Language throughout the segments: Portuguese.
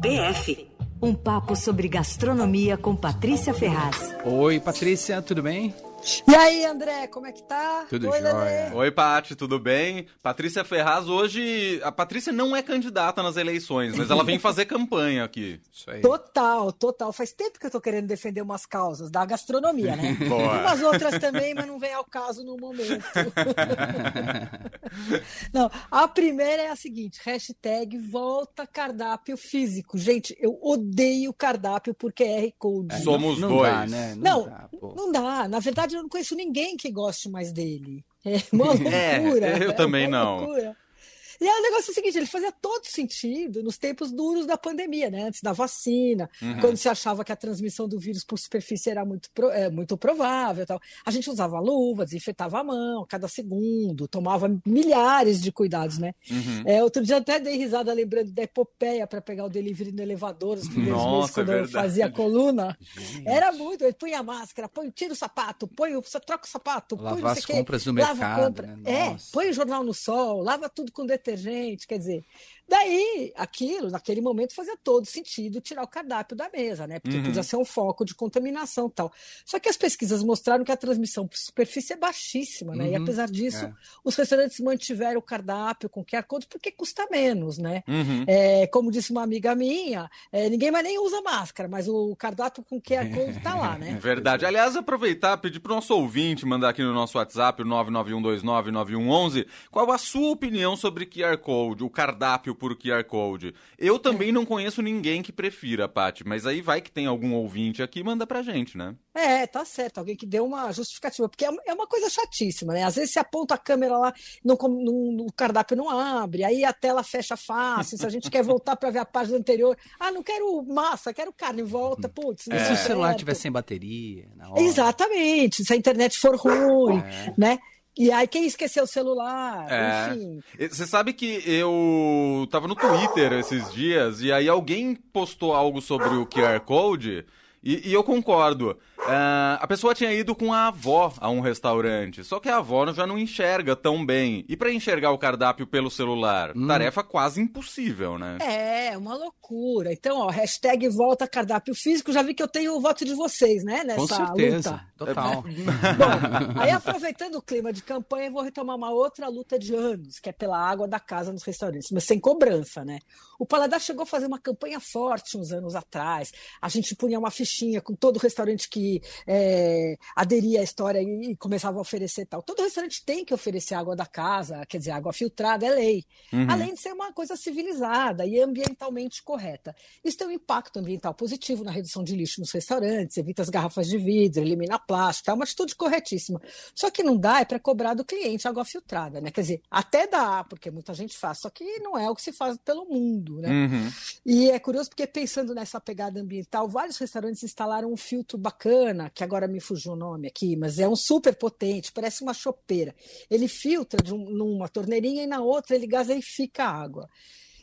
PF um papo sobre gastronomia com Patrícia Ferraz. Oi, Patrícia, tudo bem? E aí, André, como é que tá? Tudo Oi, jóia. Oi, Paty, tudo bem? Patrícia Ferraz, hoje. A Patrícia não é candidata nas eleições, mas ela vem fazer campanha aqui. Isso aí. Total, total. Faz tempo que eu tô querendo defender umas causas da gastronomia, né? Boa. Umas outras também, mas não vem ao caso no momento. não, a primeira é a seguinte: hashtag volta cardápio físico. Gente, eu odeio cardápio por QR Code. É, Somos não, dois. Dá, né? Não, dá, pô. Não dá. Na verdade, eu não conheço ninguém que goste mais dele. É uma loucura. É, eu é também uma não. loucura. E aí, o negócio é o seguinte, ele fazia todo sentido nos tempos duros da pandemia, né? Antes da vacina, Uhum. quando se achava que a transmissão do vírus por superfície era muito, é, muito provável. Tal. A gente usava luva, desinfetava a mão a cada segundo, tomava milhares de cuidados, né? Uhum. É, outro dia até dei risada lembrando da epopeia para pegar o delivery no elevador, os primeiros Nossa, meses, quando é eu fazia coluna. Gente, Era muito, ele põe a máscara, põe, tira o sapato, põe, troca o sapato, põe não sei as compras no lava a mercado, compra. né? É, põe o jornal no sol, lava tudo com detergente, quer dizer. Daí, aquilo, naquele momento, fazia todo sentido tirar o cardápio da mesa, né? Porque Uhum. podia ser um foco de contaminação e tal. Só que as pesquisas mostraram que a transmissão por superfície é baixíssima, né? E Uhum, apesar disso, é. os restaurantes mantiveram o cardápio com QR Code porque custa menos, né? Uhum. É, como disse uma amiga minha, é, ninguém mais nem usa máscara, mas o cardápio com QR Code tá lá, né? Verdade. Aliás, aproveitar, pedir para o nosso ouvinte mandar aqui no nosso WhatsApp, o 991299111, qual a sua opinião sobre QR Code, o cardápio por QR Code. Eu também não conheço ninguém que prefira, Paty, mas aí vai que tem algum ouvinte aqui, manda pra gente, né? É, tá certo, alguém que deu uma justificativa, porque é uma- é coisa chatíssima, né? Às vezes você aponta a câmera lá, não, com- não- o cardápio não abre, aí a tela fecha fácil. Se a gente quer voltar para ver a página anterior, ah, não quero massa, quero carne, volta, putz. não E se o celular estiver sem bateria, na hora. Exatamente, se a internet for ruim, É. né? E aí quem esqueceu o celular, É. enfim. Você sabe que eu tava no Twitter esses dias e aí alguém postou algo sobre o QR Code e, e eu concordo. Ah, a pessoa tinha ido com a avó a um restaurante, só que a avó já não enxerga tão bem. E pra enxergar o cardápio pelo celular? Hum. Tarefa quase impossível, né? É, uma loucura. Então, ó, hashtag volta cardápio físico, já vi que eu tenho o voto de vocês, né? Nessa Com certeza, luta. total. Bom, aí aproveitando o clima de campanha, eu vou retomar uma outra luta de anos, que é pela água da casa nos restaurantes, mas sem cobrança, né? O Paladar chegou a fazer uma campanha forte uns anos atrás. A gente punha uma fichinha com todo restaurante que é, aderia à história e, começava a oferecer tal. Todo restaurante tem que oferecer água da casa, quer dizer, água filtrada é lei. Uhum. Além de ser uma coisa civilizada e ambientalmente correta. Isso tem um impacto ambiental positivo na redução de lixo nos restaurantes, evita as garrafas de vidro, elimina plástico, é uma atitude corretíssima. Só que não dá é para cobrar do cliente água filtrada, né? Quer dizer, até dá, porque muita gente faz, só que não é o que se faz pelo mundo, né? Uhum. E é curioso porque pensando nessa pegada ambiental, vários restaurantes instalaram um filtro bacana, que agora me fugiu o nome aqui, mas é um super potente, parece uma chopeira. Ele filtra de um- numa torneirinha e na outra ele gaseifica a água.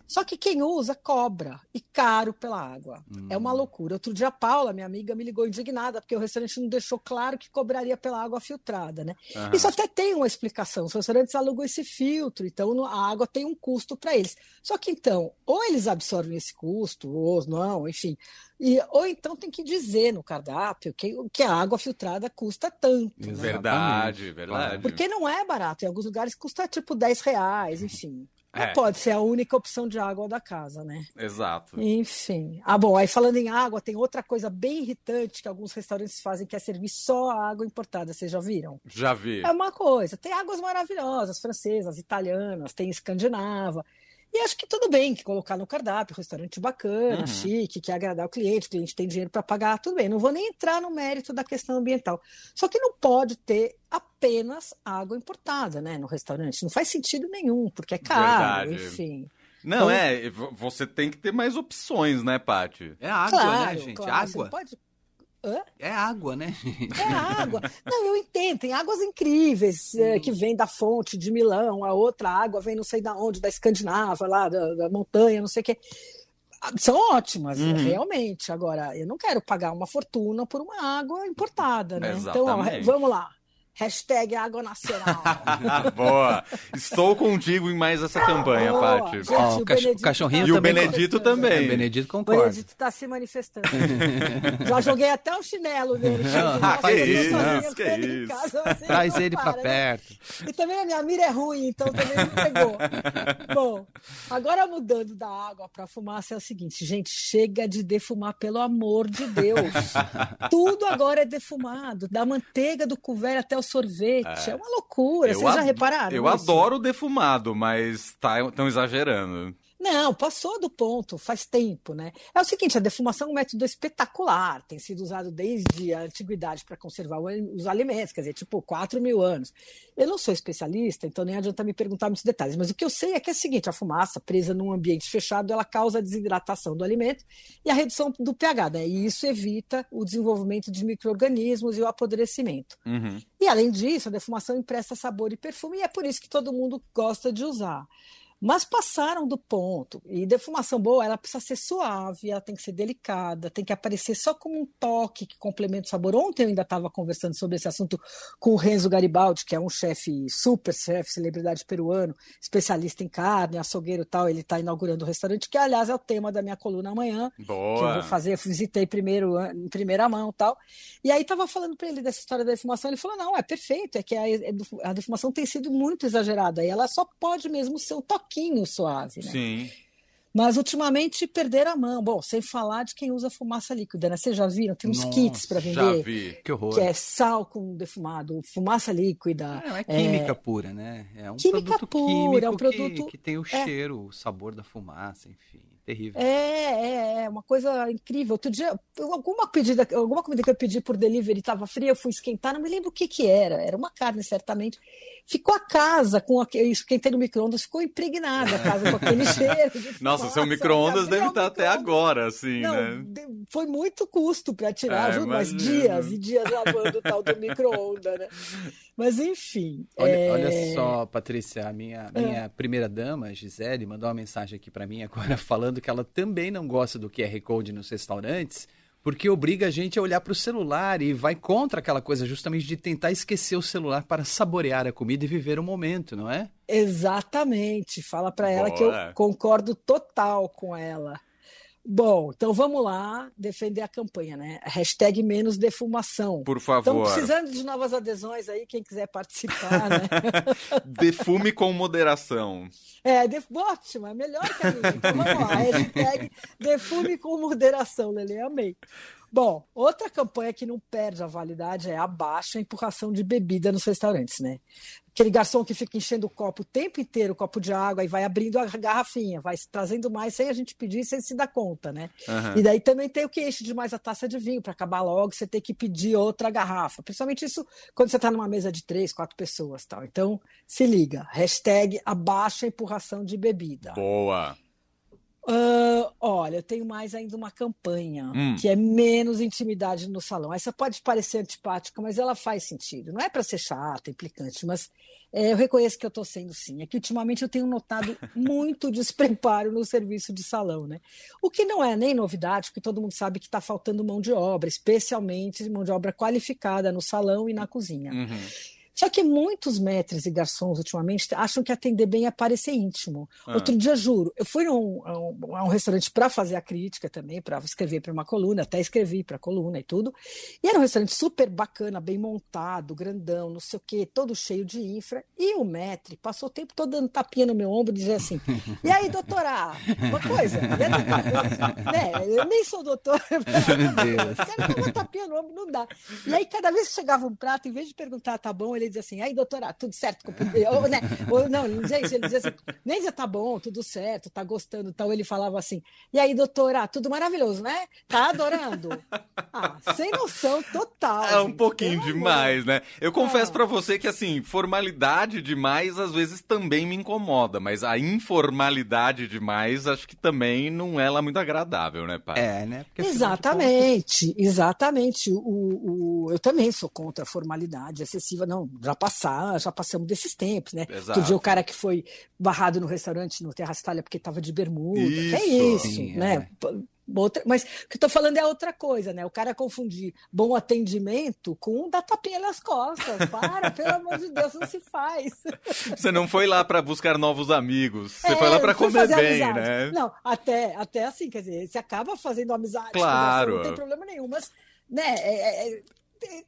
Só que quem usa cobra e caro pela água. É uma loucura. Outro dia a Paula, minha amiga, me ligou indignada porque o restaurante não deixou claro que cobraria pela água filtrada, né? Aham. Isso até tem uma explicação. Os restaurantes alugam esse filtro, então a água tem um custo para eles. Só que então, ou eles absorvem esse custo, ou não, enfim. E, ou então tem que dizer no cardápio que, que a água filtrada custa tanto. né? Verdade, verdade. Porque não é barato. Em alguns lugares custa tipo 10 reais, enfim. Não É. pode ser a única opção de água da casa, né? Exato. Enfim. Ah, bom, aí falando em água, tem outra coisa bem irritante que alguns restaurantes fazem, que é servir só a água importada. Vocês já viram? Já vi. É uma coisa. Tem águas maravilhosas, francesas, italianas, tem escandinava. E acho que tudo bem que colocar no cardápio, restaurante bacana, Uhum. chique, que agradar o cliente, o cliente tem dinheiro para pagar, tudo bem. Não vou nem entrar no mérito da questão ambiental. Só que não pode ter apenas água importada, né, no restaurante. Não faz sentido nenhum, porque é caro, Verdade. enfim. Não, Então- é, você tem que ter mais opções, né, Paty? É água, claro, né, gente? claro, você não água. pode Hã? É água, né? É água. Não, eu entendo. Tem águas incríveis é, que vêm da fonte de Milão, a outra água vem não sei da onde, da Escandinava, lá da, da montanha, não sei o quê. Ah, São ótimas, Uhum. realmente. Agora, eu não quero pagar uma fortuna por uma água importada, né? Então, ó, Exatamente. vamos lá. Hashtag Água Nacional. Boa. Estou contigo em mais essa campanha, Boa. Paty. Gente, Ó, o o, Benedito o cachorrinho E o também. Benedito É, também. o Benedito O concorda. Benedito está se manifestando. Já joguei até o chinelo nele. Não, Nossa, que isso, sozinha que isso. casa, assim, Traz não ele pra para, né? perto. E também a minha mira é ruim, então também me pegou. Bom, agora mudando da água para fumaça é o seguinte, gente, chega de defumar, pelo amor de Deus. Tudo agora é defumado, da manteiga do couvert até o sorvete. É, uma loucura. Vocês já repararam? Eu nisso? adoro defumado, mas estão exagerando. Não, passou do ponto, faz tempo, né? É o seguinte, a defumação é um método espetacular, tem sido usado desde a antiguidade para conservar os alimentos, quer dizer, tipo, 4 mil anos. Eu não sou especialista, então nem adianta me perguntar muitos detalhes, mas o que eu sei é que é o seguinte, a fumaça presa num ambiente fechado, ela causa a desidratação do alimento e a redução do pH, né? E isso evita o desenvolvimento de micro-organismos e o apodrecimento. Uhum. E além disso, a defumação empresta sabor e perfume, e é por isso que todo mundo gosta de usar. Mas passaram do ponto. E defumação boa, ela precisa ser suave, ela tem que ser delicada, tem que aparecer só como um toque que complementa o sabor. Ontem eu ainda estava conversando sobre esse assunto com o Renzo Garibaldi, que é um chefe, super chefe, celebridade peruano, especialista em carne, açougueiro e tal. Ele está inaugurando o restaurante, que aliás é o tema da minha coluna amanhã que eu Boa. vou fazer, eu visitei primeiro em primeira mão tal. E aí tava falando para ele dessa história da defumação, ele falou: "Não, é perfeito, é que a, a defumação tem sido muito exagerada, e ela só pode mesmo ser um toquinho suave, né? Sim. Mas ultimamente perderam a mão. Bom, sem falar de quem usa fumaça líquida, né? Vocês já viram? Tem uns Nossa, kits para Já vender. vi. Que horror. Que é sal com defumado, fumaça líquida. Não, é química pura, né? É um Química produto pura, químico é um produto- que, que tem o é. cheiro, o sabor da fumaça, enfim. Terrível. É, é, é uma coisa incrível. Outro dia, alguma pedida, alguma comida que eu pedi por delivery estava fria, eu fui esquentar, não me lembro o que que era. Era uma carne, certamente. Ficou a casa com aquele, esquentei no micro-ondas, ficou impregnada a casa com aquele cheiro. Nossa, fumaça. seu micro-ondas deve estar até micro-ondas. agora, assim, Não, né? foi muito custo para tirar, É, juro, mas dias e dias lavando o tal do micro-ondas, né? Mas enfim. Olha, é, olha só, Patrícia, a minha, minha primeira dama, Gisele, mandou uma mensagem aqui pra mim agora falando que ela também não gosta do QR Code nos restaurantes porque obriga a gente a olhar para o celular e vai contra aquela coisa justamente de tentar esquecer o celular para saborear a comida e viver o momento, não é? Exatamente. Fala para ela que eu concordo total com ela. Bom, então vamos lá defender a campanha, né? Hashtag menos defumação. Por Estamos favor, precisando de novas adesões aí, quem quiser participar, né? defume com moderação. É, def... ótimo, é melhor que a minha. Então vamos lá, hashtag defume com moderação, Lele, amei. Bom, outra campanha que não perde a validade é abaixa a empurração de bebida nos restaurantes, né? Aquele garçom que fica enchendo o copo o tempo inteiro, o copo de água, e vai abrindo a garrafinha, vai trazendo mais sem a gente pedir, sem se dar conta, né? Aham. E daí também tem o que enche demais a taça de vinho, para acabar logo, você tem que pedir outra garrafa. Principalmente isso quando você está numa mesa de três, quatro pessoas. tal. Então, se liga. Hashtag abaixa a empurração de bebida. Boa. Ah, olha, eu tenho mais ainda uma campanha Hum. que é menos intimidade no salão. Essa pode parecer antipática, mas ela faz sentido. Não é para ser chata, implicante, mas é, eu reconheço que eu estou sendo sim. É que ultimamente eu tenho notado muito despreparo no serviço de salão, né? O que não é nem novidade, porque todo mundo sabe que está faltando mão de obra, especialmente mão de obra qualificada no salão e na cozinha. Uhum. Só que muitos maîtres e garçons ultimamente acham que atender bem é parecer íntimo. Ah. Outro dia, juro, eu fui num- a um, a um restaurante para fazer a crítica também, para escrever para uma coluna, até escrevi para a coluna e tudo. E era um restaurante super bacana, bem montado, grandão, não sei o quê, todo cheio de infra. E o maître passou o tempo todo dando tapinha no meu ombro e dizia assim: E aí, doutora? Uma coisa, né? Eu nem sou doutora. Meu Deus. Uma tapinha no ombro, não dá. E aí, cada vez que chegava um prato, em vez de perguntar, tá bom, ele dizia assim, aí, doutora, tudo certo? com o- Ou, né? Ou, não, ele dizia isso, ele dizia assim, nem dizia, tá bom, tudo certo, tá gostando, tal. Ele falava assim, e aí, doutora, tudo maravilhoso, né? Tá adorando? Ah, sem noção total. É um gente, pouquinho demais, né? Eu confesso Ah. pra você que, assim, formalidade demais às vezes também me incomoda, mas a informalidade demais acho que também não é lá muito agradável, né, pai? É, né? Porque Exatamente, exatamente. O, o- eu também sou contra a formalidade excessiva. Não, já passar, já passamos desses tempos, né? Exato. Outro dia o cara que foi barrado no restaurante no Terrace Itália porque estava de bermuda. que é Isso. isso, Sim, né? é. Outra, mas o que eu tô falando é outra coisa, né? O cara confundir bom atendimento com dar tapinha nas costas. Para, pelo amor de Deus, não se faz. Você não foi lá para buscar novos amigos, você é, foi lá para comer bem, amizade. né? Não, até, até assim, quer dizer, você acaba fazendo amizade, claro. não tem problema nenhum, mas, né, é, é, é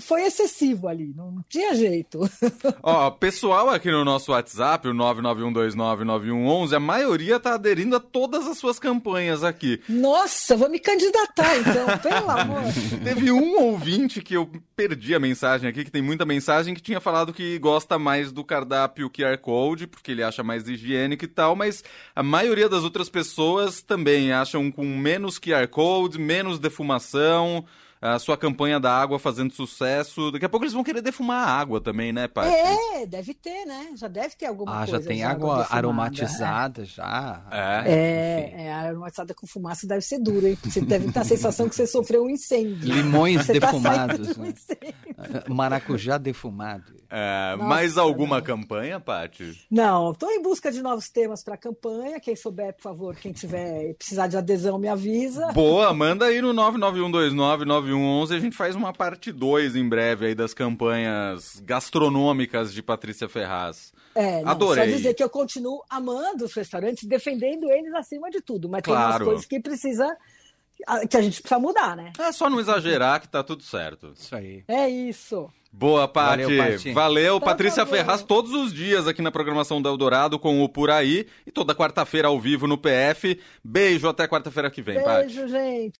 foi excessivo ali, não tinha jeito. Ó, pessoal aqui no nosso WhatsApp, o 991299111, a maioria tá aderindo a todas as suas campanhas aqui. Nossa, vou me candidatar então, pelo amor. Teve um ouvinte que eu perdi a mensagem aqui, que tem muita mensagem, que tinha falado que gosta mais do cardápio QR Code, porque ele acha mais higiênico e tal, mas a maioria das outras pessoas também acham com menos QR Code, menos defumação a sua campanha da água fazendo sucesso. Daqui a pouco eles vão querer defumar a água também, né, Paty? É, deve ter, né? Já deve ter alguma ah, coisa. Ah, já tem água, água aromatizada, é. já. É, é, é, aromatizada com fumaça deve ser duro, hein? Você deve ter a sensação que você sofreu um incêndio. Limões você tá defumados. Tá né? um Maracujá defumado. É, Nossa, mais alguma não. campanha, Paty? Não, estou em busca de novos temas para a campanha. Quem souber, por favor, quem tiver precisar de adesão, me avisa. Boa, manda aí no 991299111. A gente faz uma parte 2 em breve aí das campanhas gastronômicas de Patrícia Ferraz. É, não, Adorei. Só dizer que eu continuo amando os restaurantes, defendendo eles acima de tudo. Mas claro. tem umas coisas que precisa que a gente precisa mudar, né? É só não exagerar que tá tudo certo. Isso aí. É isso. Boa, Paty. Valeu, Valeu. Tá Patrícia. Ferraz todos os dias aqui na programação da Eldorado com o Por Aí e toda quarta-feira ao vivo no PF. Beijo, até quarta-feira que vem, Beijo, gente.